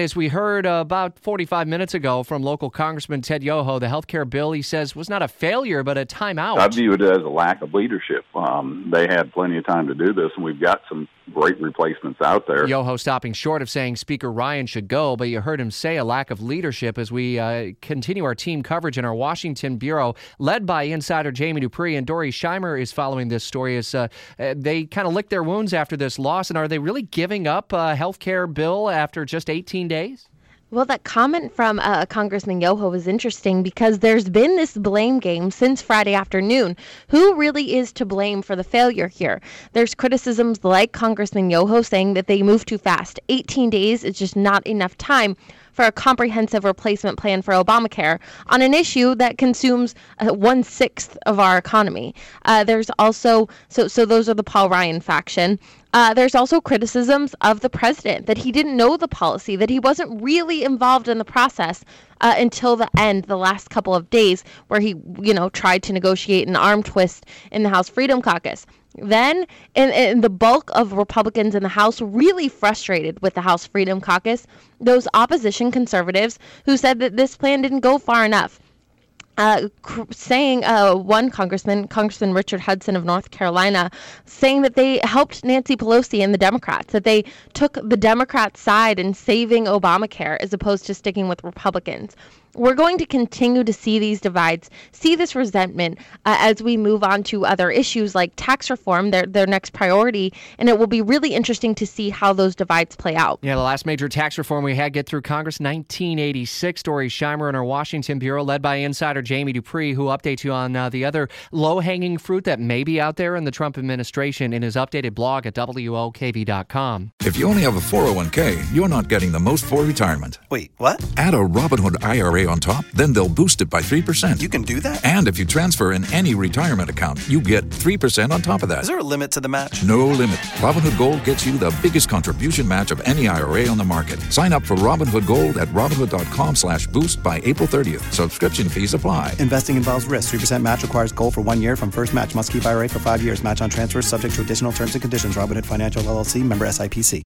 As we heard uh, about 45 minutes ago from local Congressman Ted Yoho, the health care bill, he says, was not a failure, but a timeout. I view it as a lack of leadership. Um, they had plenty of time to do this, and we've got some great replacements out there. Yoho stopping short of saying Speaker Ryan should go, but you heard him say a lack of leadership as we uh, continue our team coverage in our Washington bureau, led by insider Jamie Dupree. And Dorey Scheimer is following this story as uh, uh they kind of lick their wounds after this loss. And are they really giving up a health care bill after just 18 days? Well, that comment from uh, Congressman Yoho was interesting because there's been this blame game since Friday afternoon. Who really is to blame for the failure here? There's criticisms like Congressman Yoho saying that they moved too fast. 18 days is just not enough time for a comprehensive replacement plan for Obamacare on an issue that consumes uh, one sixth of our economy. Uh, there's also so so those are the Paul Ryan faction. Uh, there's also criticisms of the president that he didn't know the policy, that he wasn't really involved in the process uh, until the end, the last couple of days, where he, you know, tried to negotiate an arm twist in the House Freedom Caucus. Then, and the bulk of Republicans in the House really frustrated with the House Freedom Caucus, those opposition conservatives who said that this plan didn't go far enough. Uh, saying uh, one congressman, Congressman Richard Hudson of North Carolina, saying that they helped Nancy Pelosi and the Democrats, that they took the Democrats' side in saving Obamacare as opposed to sticking with Republicans we're going to continue to see these divides, see this resentment uh, as we move on to other issues like tax reform, their their next priority, and it will be really interesting to see how those divides play out. Yeah, the last major tax reform we had get through Congress 1986. Dorey Scheimer in our Washington bureau, led by insider Jamie Dupree, who updates you on uh, the other low-hanging fruit that may be out there in the Trump administration in his updated blog at WOKV.com. If you only have a 401k, you're not getting the most for retirement. Wait, what? Add a Robinhood IRA IRA on top, then they'll boost it by 3%. You can do that? And if you transfer in any retirement account, you get 3% on top of that. Is there a limit to the match? No limit. Robinhood Gold gets you the biggest contribution match of any IRA on the market. Sign up for Robinhood Gold at Robinhood.com slash boost by April 30th. Subscription fees apply. Investing involves risk. 3% match requires gold for one year from first match. Must keep IRA for five years. Match on transfers subject to additional terms and conditions. Robinhood Financial LLC member SIPC.